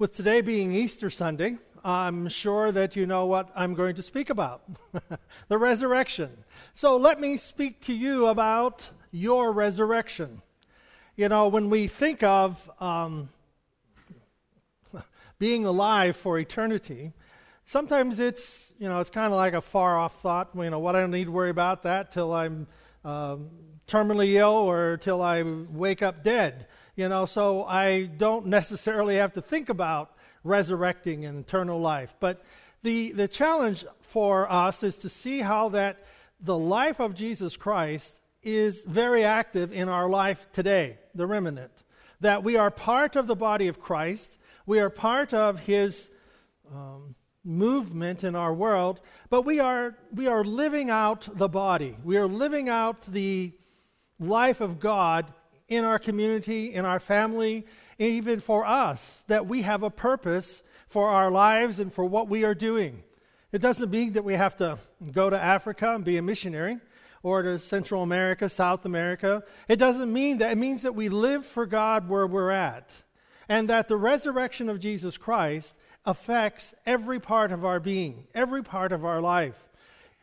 With today being Easter Sunday, I'm sure that you know what I'm going to speak about the resurrection. So let me speak to you about your resurrection. You know, when we think of um, being alive for eternity, sometimes it's, you know, it's kind of like a far off thought. You know, what I don't need to worry about that till I'm um, terminally ill or till I wake up dead. You know, so I don't necessarily have to think about resurrecting and eternal life. But the, the challenge for us is to see how that the life of Jesus Christ is very active in our life today, the remnant. That we are part of the body of Christ, we are part of his um, movement in our world, but we are, we are living out the body. We are living out the life of God in our community, in our family, even for us, that we have a purpose for our lives and for what we are doing. It doesn't mean that we have to go to Africa and be a missionary or to Central America, South America. It doesn't mean that. It means that we live for God where we're at. And that the resurrection of Jesus Christ affects every part of our being, every part of our life.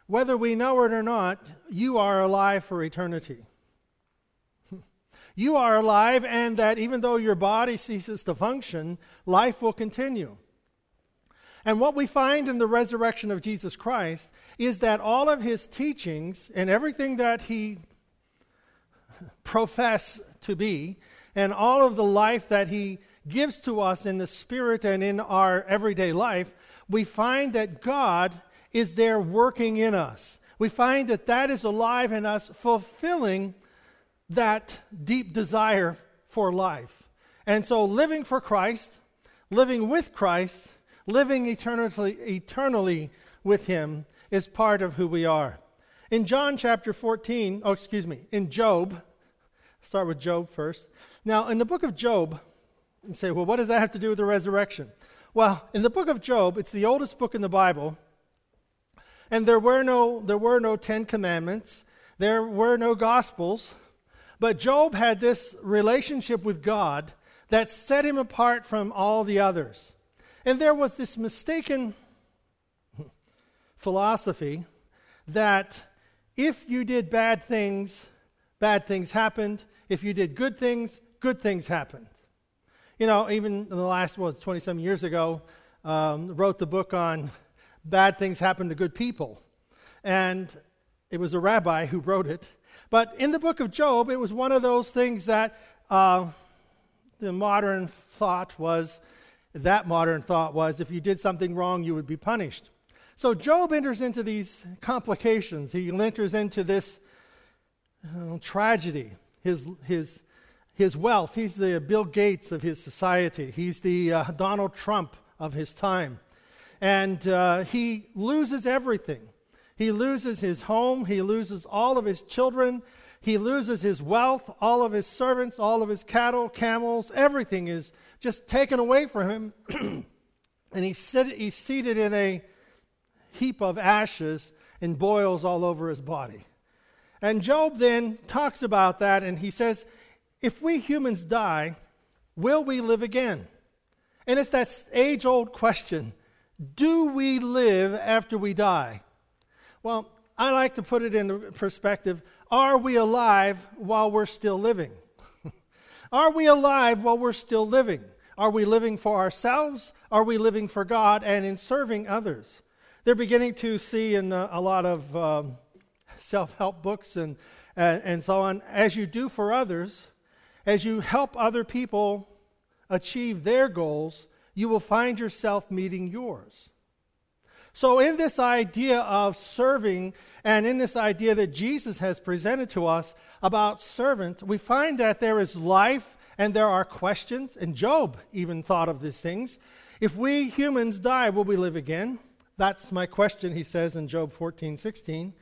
Whether we know it or not, you are alive for eternity you are alive, and that even though your body ceases to function, life will continue. And what we find in the resurrection of Jesus Christ is that all of his teachings and everything that he professed to be, and all of the life that he gives to us in the spirit and in our everyday life, we find that God is there working in us. We find that that is alive in us, fulfilling that deep desire for life. And so, living for Christ, living with Christ, living eternally, eternally with Him is part of who we are. In John chapter 14, oh, excuse me, in Job, start with Job first. Now, in the book of Job, you say, well, what does that have to do with the resurrection? Well, in the book of Job, it's the oldest book in the Bible, and there were no, there were no Ten Commandments, there were no Gospels. But Job had this relationship with God that set him apart from all the others. And there was this mistaken philosophy that if you did bad things, bad things happened. If you did good things, good things happened. You know, even in the last, was 20 some years ago, um, wrote the book on bad things happen to good people. And it was a rabbi who wrote it. But in the book of Job, it was one of those things that uh, the modern thought was, that modern thought was, if you did something wrong, you would be punished. So Job enters into these complications. He enters into this uh, tragedy. His, his, his wealth, he's the Bill Gates of his society, he's the uh, Donald Trump of his time. And uh, he loses everything. He loses his home, he loses all of his children, he loses his wealth, all of his servants, all of his cattle, camels, everything is just taken away from him. and he's, sit, he's seated in a heap of ashes and boils all over his body. And Job then talks about that and he says, If we humans die, will we live again? And it's that age old question do we live after we die? Well, I like to put it in perspective are we alive while we're still living? are we alive while we're still living? Are we living for ourselves? Are we living for God and in serving others? They're beginning to see in a, a lot of um, self help books and, and, and so on, as you do for others, as you help other people achieve their goals, you will find yourself meeting yours. So, in this idea of serving and in this idea that Jesus has presented to us about servant, we find that there is life and there are questions, and Job even thought of these things. If we humans die, will we live again? That's my question, he says in Job 14 16.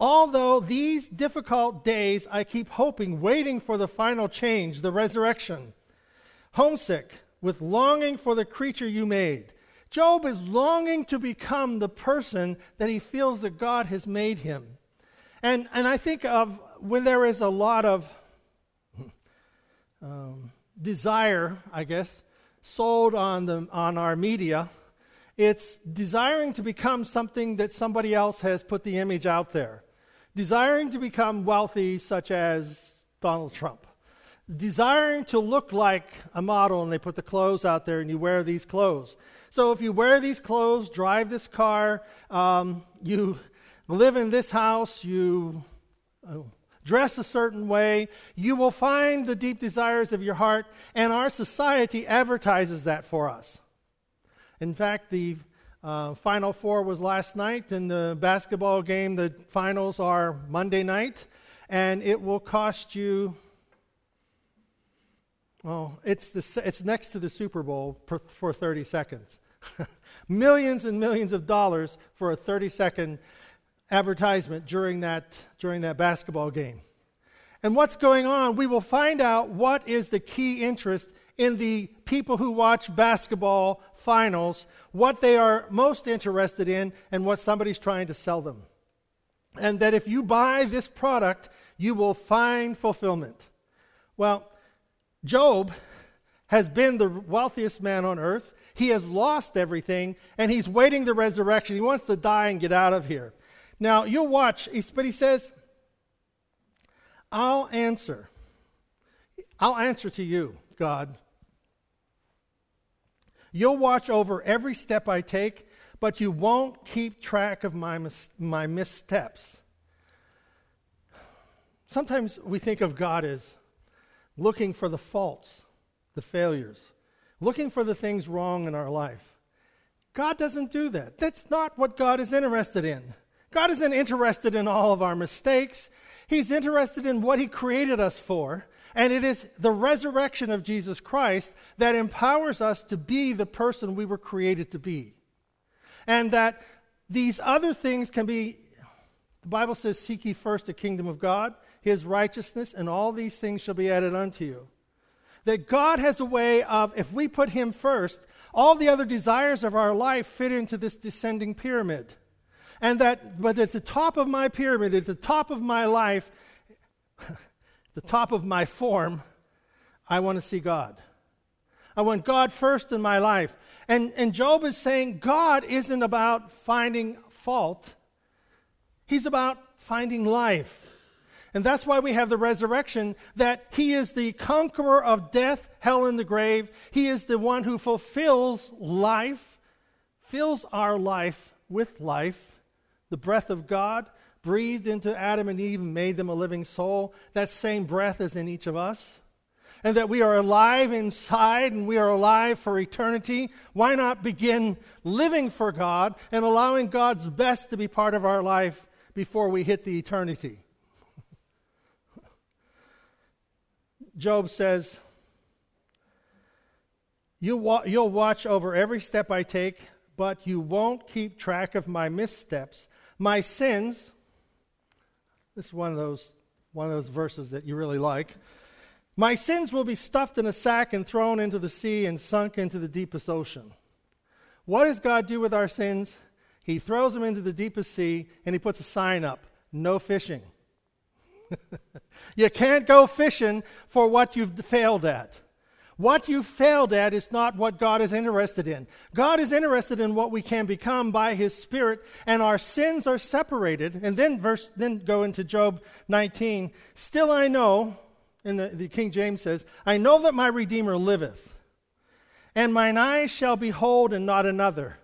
Although these difficult days I keep hoping, waiting for the final change, the resurrection, homesick with longing for the creature you made Job is longing to become the person that he feels that God has made him. And, and I think of when there is a lot of um, desire, I guess, sold on, the, on our media. It's desiring to become something that somebody else has put the image out there. Desiring to become wealthy, such as Donald Trump. Desiring to look like a model, and they put the clothes out there, and you wear these clothes. So if you wear these clothes, drive this car, um, you live in this house, you uh, dress a certain way, you will find the deep desires of your heart, and our society advertises that for us. In fact, the uh, Final Four was last night, and the basketball game, the finals are Monday night, and it will cost you. Well, it's, the, it's next to the Super Bowl per, for 30 seconds. millions and millions of dollars for a 30 second advertisement during that, during that basketball game. And what's going on, we will find out what is the key interest in the people who watch basketball finals, what they are most interested in, and what somebody's trying to sell them. And that if you buy this product, you will find fulfillment. Well, Job has been the wealthiest man on earth. He has lost everything, and he's waiting the resurrection. He wants to die and get out of here. Now, you'll watch, but he says, I'll answer. I'll answer to you, God. You'll watch over every step I take, but you won't keep track of my, mis- my missteps. Sometimes we think of God as looking for the faults, the failures, looking for the things wrong in our life. God doesn't do that. That's not what God is interested in. God isn't interested in all of our mistakes. He's interested in what He created us for and it is the resurrection of Jesus Christ that empowers us to be the person we were created to be. And that these other things can be, the Bible says, Seek ye first the kingdom of God, his righteousness, and all these things shall be added unto you. That God has a way of, if we put him first, all the other desires of our life fit into this descending pyramid. And that, but at the top of my pyramid, at the top of my life, the top of my form, I want to see God. I want God first in my life. And, and Job is saying God isn't about finding fault, He's about finding life. And that's why we have the resurrection, that He is the conqueror of death, hell, and the grave. He is the one who fulfills life, fills our life with life, the breath of God breathed into Adam and Eve and made them a living soul, that same breath is in each of us. And that we are alive inside and we are alive for eternity. Why not begin living for God and allowing God's best to be part of our life before we hit the eternity? Job says, You'll, wa- you'll watch over every step I take, but you won't keep track of my missteps. My sins, this is one of those, one of those verses that you really like. My sins will be stuffed in a sack and thrown into the sea and sunk into the deepest ocean. What does God do with our sins? He throws them into the deepest sea and he puts a sign up no fishing. you can't go fishing for what you've failed at. What you failed at is not what God is interested in. God is interested in what we can become by His Spirit, and our sins are separated. And then verse, then go into Job 19. Still I know, and the, the King James says, I know that my Redeemer liveth, and mine eyes shall behold and not another.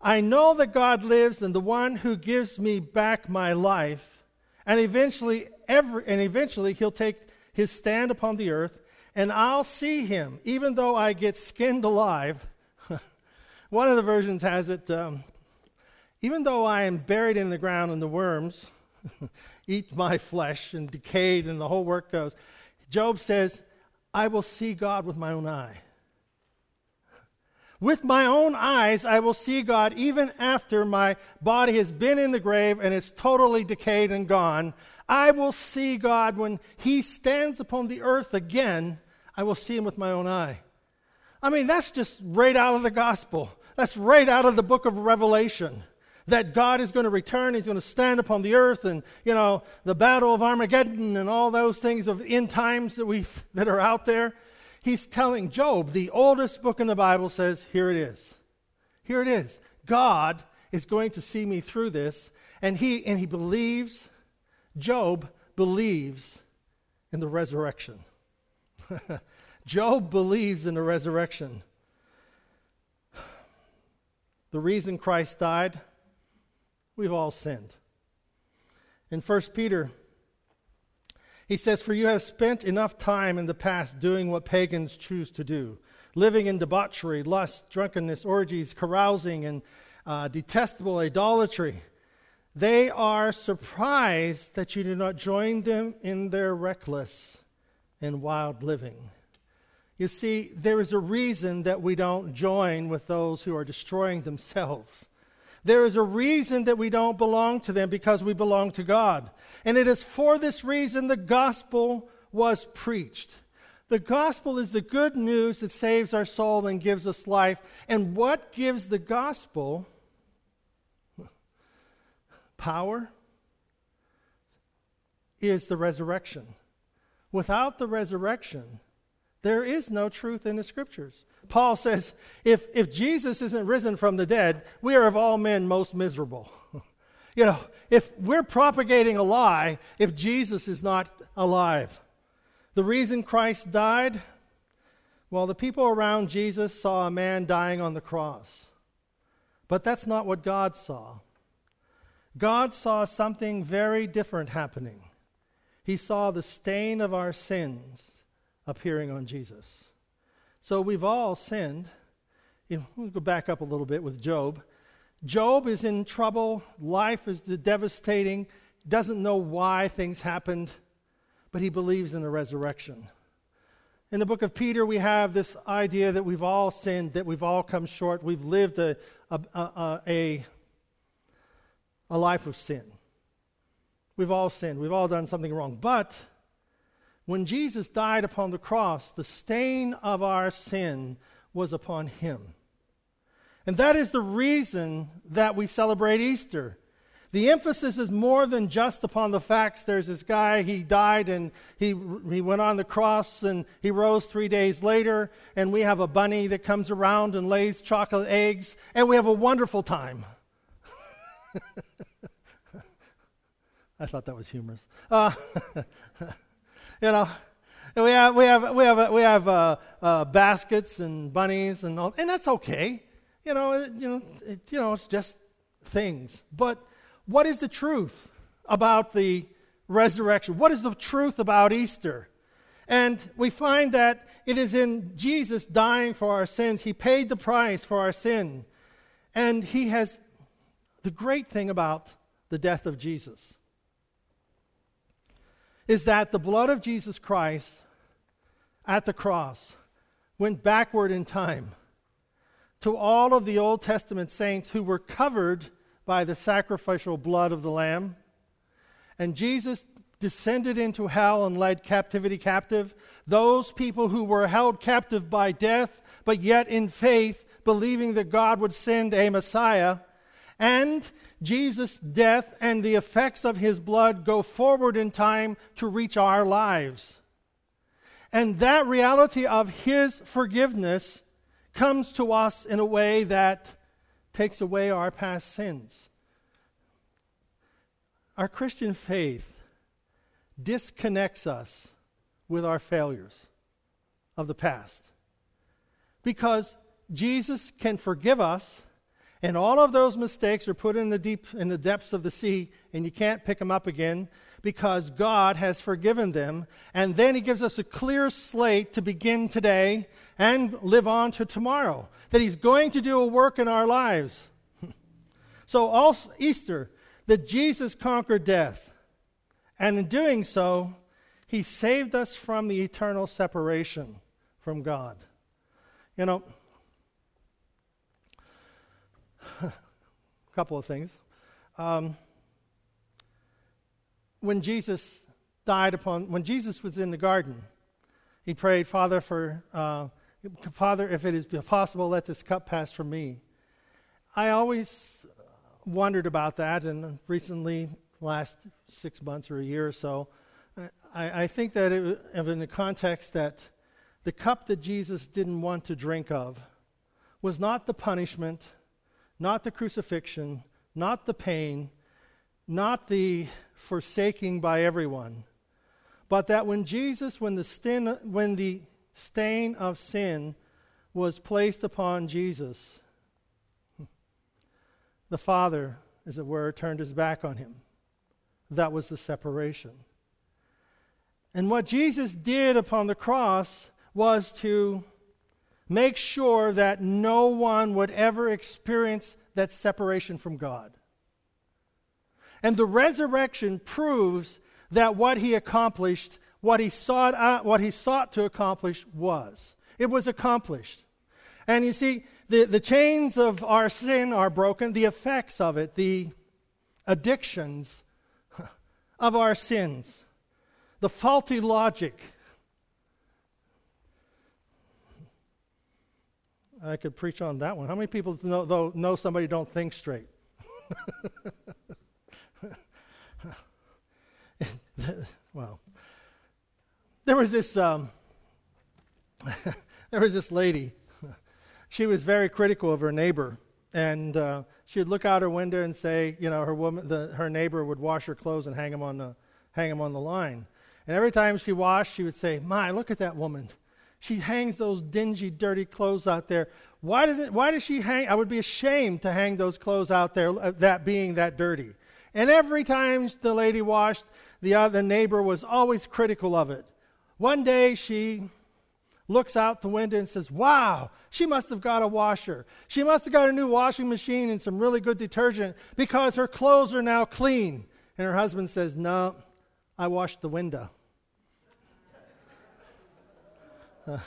I know that God lives, and the one who gives me back my life, and eventually, every, and eventually He'll take His stand upon the earth and I'll see him, even though I get skinned alive. One of the versions has it, um, even though I am buried in the ground and the worms eat my flesh and decayed and the whole work goes. Job says, I will see God with my own eye. With my own eyes, I will see God even after my body has been in the grave and it's totally decayed and gone. I will see God when He stands upon the earth again. I will see Him with my own eye. I mean, that's just right out of the gospel. That's right out of the book of Revelation. That God is going to return, He's going to stand upon the earth, and, you know, the battle of Armageddon and all those things of end times that, we, that are out there. He's telling Job, the oldest book in the Bible, says, Here it is. Here it is. God is going to see me through this. And he, and he believes, Job believes in the resurrection. Job believes in the resurrection. The reason Christ died, we've all sinned. In 1 Peter, he says, For you have spent enough time in the past doing what pagans choose to do, living in debauchery, lust, drunkenness, orgies, carousing, and uh, detestable idolatry. They are surprised that you do not join them in their reckless and wild living. You see, there is a reason that we don't join with those who are destroying themselves. There is a reason that we don't belong to them because we belong to God. And it is for this reason the gospel was preached. The gospel is the good news that saves our soul and gives us life. And what gives the gospel power is the resurrection. Without the resurrection, there is no truth in the scriptures. Paul says, if, if Jesus isn't risen from the dead, we are of all men most miserable. you know, if we're propagating a lie, if Jesus is not alive, the reason Christ died, well, the people around Jesus saw a man dying on the cross. But that's not what God saw. God saw something very different happening. He saw the stain of our sins appearing on Jesus. So we've all sinned. We'll go back up a little bit with Job. Job is in trouble. Life is devastating. Doesn't know why things happened, but he believes in the resurrection. In the book of Peter, we have this idea that we've all sinned, that we've all come short. We've lived a, a, a, a, a life of sin. We've all sinned. We've all done something wrong. But when Jesus died upon the cross, the stain of our sin was upon him. And that is the reason that we celebrate Easter. The emphasis is more than just upon the facts. There's this guy, he died and he, he went on the cross and he rose three days later, and we have a bunny that comes around and lays chocolate eggs, and we have a wonderful time. I thought that was humorous. Uh, you know. we have we have we have we have uh, uh, baskets and bunnies and all, and that's okay. You know, it, you know, it, you know, it's just things. But what is the truth about the resurrection? What is the truth about Easter? And we find that it is in Jesus dying for our sins. He paid the price for our sin. And he has the great thing about the death of Jesus is that the blood of Jesus Christ at the cross went backward in time to all of the Old Testament saints who were covered by the sacrificial blood of the Lamb. And Jesus descended into hell and led captivity captive. Those people who were held captive by death, but yet in faith, believing that God would send a Messiah. And Jesus' death and the effects of his blood go forward in time to reach our lives. And that reality of his forgiveness comes to us in a way that takes away our past sins. Our Christian faith disconnects us with our failures of the past because Jesus can forgive us and all of those mistakes are put in the deep in the depths of the sea, and you can't pick them up again because God has forgiven them. And then He gives us a clear slate to begin today and live on to tomorrow. That He's going to do a work in our lives. so, all Easter, that Jesus conquered death. And in doing so, He saved us from the eternal separation from God. You know, a couple of things. Um, when Jesus died upon, when Jesus was in the garden, he prayed, Father, for, uh, Father, if it is possible, let this cup pass from me. I always wondered about that, and recently, last six months or a year or so, I, I think that it, in the context that the cup that Jesus didn't want to drink of was not the punishment, not the crucifixion, not the pain, not the forsaking by everyone, but that when Jesus, when the, stain, when the stain of sin was placed upon Jesus, the Father, as it were, turned his back on him. That was the separation. And what Jesus did upon the cross was to make sure that no one would ever experience that separation from God. And the resurrection proves that what he accomplished, what he sought out, what he sought to accomplish was. It was accomplished. And you see, the, the chains of our sin are broken, the effects of it, the addictions of our sins, the faulty logic. I could preach on that one. How many people know, know somebody don't think straight? well, there was this um, there was this lady. She was very critical of her neighbor, and uh, she would look out her window and say, you know, her woman, the, her neighbor would wash her clothes and hang them on the hang them on the line. And every time she washed, she would say, "My, look at that woman." She hangs those dingy, dirty clothes out there. Why does it? Why does she hang? I would be ashamed to hang those clothes out there, uh, that being that dirty. And every time the lady washed, the other neighbor was always critical of it. One day she looks out the window and says, Wow, she must have got a washer. She must have got a new washing machine and some really good detergent because her clothes are now clean. And her husband says, No, I washed the window. Uh.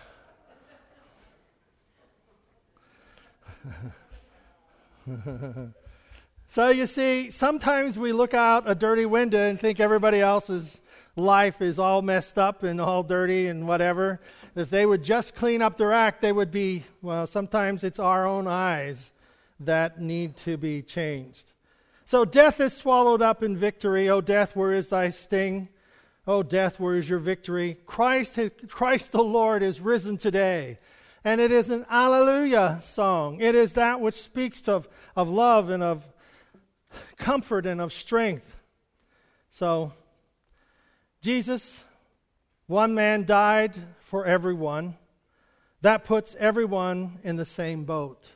So you see, sometimes we look out a dirty window and think everybody else's life is all messed up and all dirty and whatever. If they would just clean up their act, they would be, well, sometimes it's our own eyes that need to be changed. So death is swallowed up in victory. O death, where is thy sting? O death, where is your victory? Christ, Christ the Lord is risen today. And it is an Alleluia song. It is that which speaks of, of love and of comfort and of strength. So, Jesus, one man died for everyone. That puts everyone in the same boat.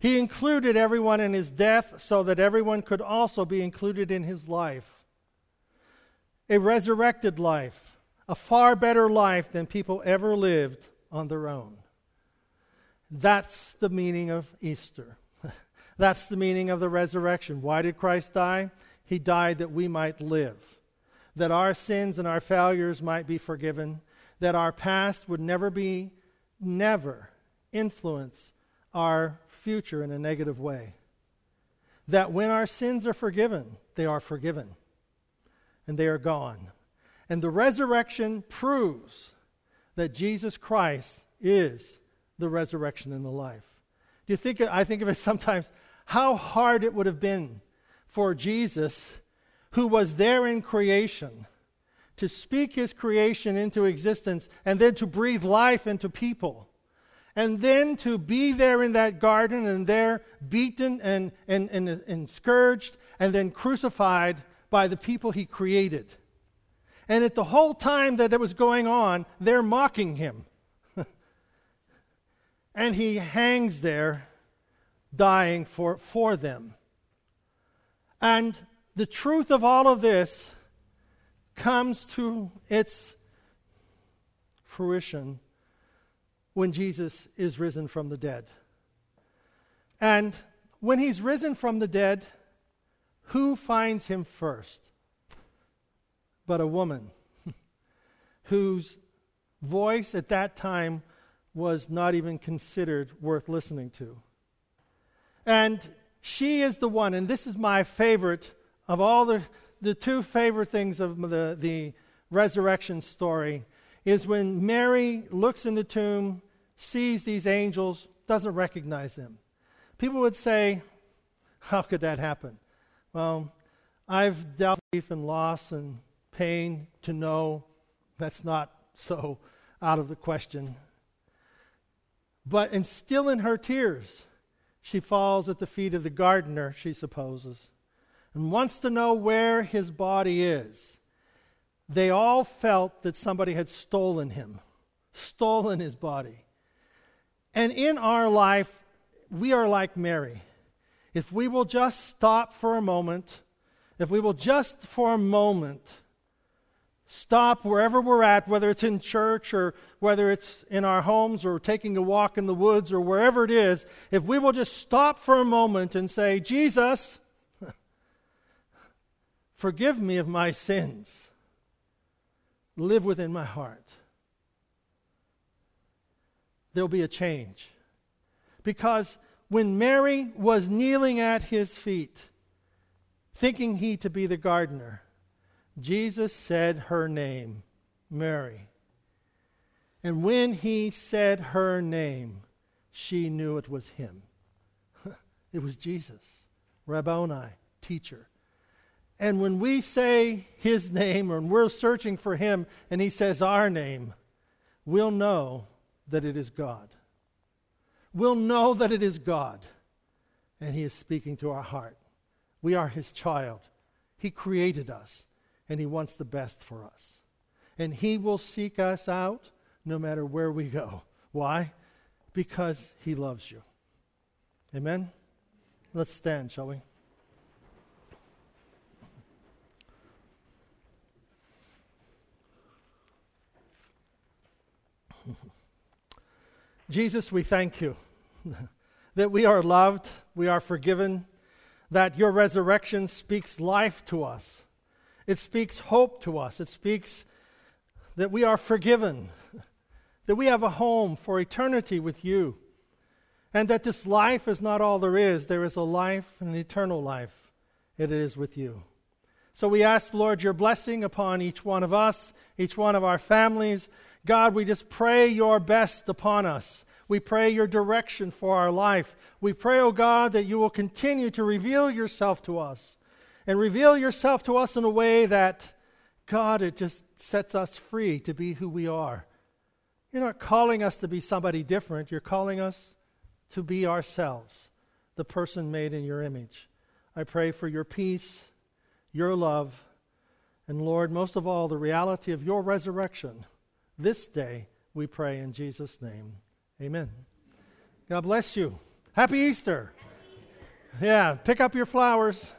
He included everyone in his death so that everyone could also be included in his life. A resurrected life, a far better life than people ever lived on their own. That's the meaning of Easter. That's the meaning of the resurrection. Why did Christ die? He died that we might live, that our sins and our failures might be forgiven, that our past would never be, never influence our future in a negative way. That when our sins are forgiven, they are forgiven and they are gone. And the resurrection proves that Jesus Christ is the resurrection and the life. Do you think I think of it sometimes how hard it would have been for Jesus, who was there in creation, to speak his creation into existence and then to breathe life into people. And then to be there in that garden and there beaten and, and, and, and scourged and then crucified by the people he created. And at the whole time that it was going on, they're mocking him. and he hangs there dying for, for them. And the truth of all of this comes to its fruition when Jesus is risen from the dead. And when he's risen from the dead, who finds him first? But a woman whose voice at that time was not even considered worth listening to. And she is the one, and this is my favorite of all the, the two favorite things of the, the resurrection story, is when Mary looks in the tomb, sees these angels, doesn't recognize them. People would say, How could that happen? Well, I've dealt with grief and loss and pain to know that's not so. out of the question. But, and still in her tears, she falls at the feet of the gardener, she supposes, and wants to know where his body is. They all felt that somebody had stolen him, stolen his body. And in our life, we are like Mary. If we will just stop for a moment, if we will just for a moment stop wherever we're at, whether it's in church or whether it's in our homes or taking a walk in the woods or wherever it is, if we will just stop for a moment and say, Jesus, forgive me of my sins, live within my heart, there'll be a change. Because when Mary was kneeling at his feet, thinking he to be the gardener, Jesus said her name, Mary. And when he said her name, she knew it was him. it was Jesus, Rabboni, teacher. And when we say his name, or we're searching for him, and he says our name, we'll know that it is God. We'll know that it is God, and he is speaking to our heart. We are his child. He created us and He wants the best for us. And He will seek us out no matter where we go. Why? Because He loves you. Amen? Let's stand, shall we? Jesus, we thank you that we are loved, we are forgiven, that your resurrection speaks life to us. It speaks hope to us. It speaks that we are forgiven, that we have a home for eternity with you, and that this life is not all there is. There is a life, an eternal life. It is with you. So we ask, Lord, your blessing upon each one of us, each one of our families. God, we just pray your best upon us. We pray your direction for our life. We pray, O oh God, that you will continue to reveal yourself to us and reveal yourself to us in a way that, God, it just sets us free to be who we are. You're not calling us to be somebody different, you're calling us to be ourselves, the person made in your image. I pray for your peace, your love, and Lord, most of all, the reality of your resurrection. This day, we pray in Jesus' name. Amen. God bless you. Happy Easter. Yeah, pick up your flowers.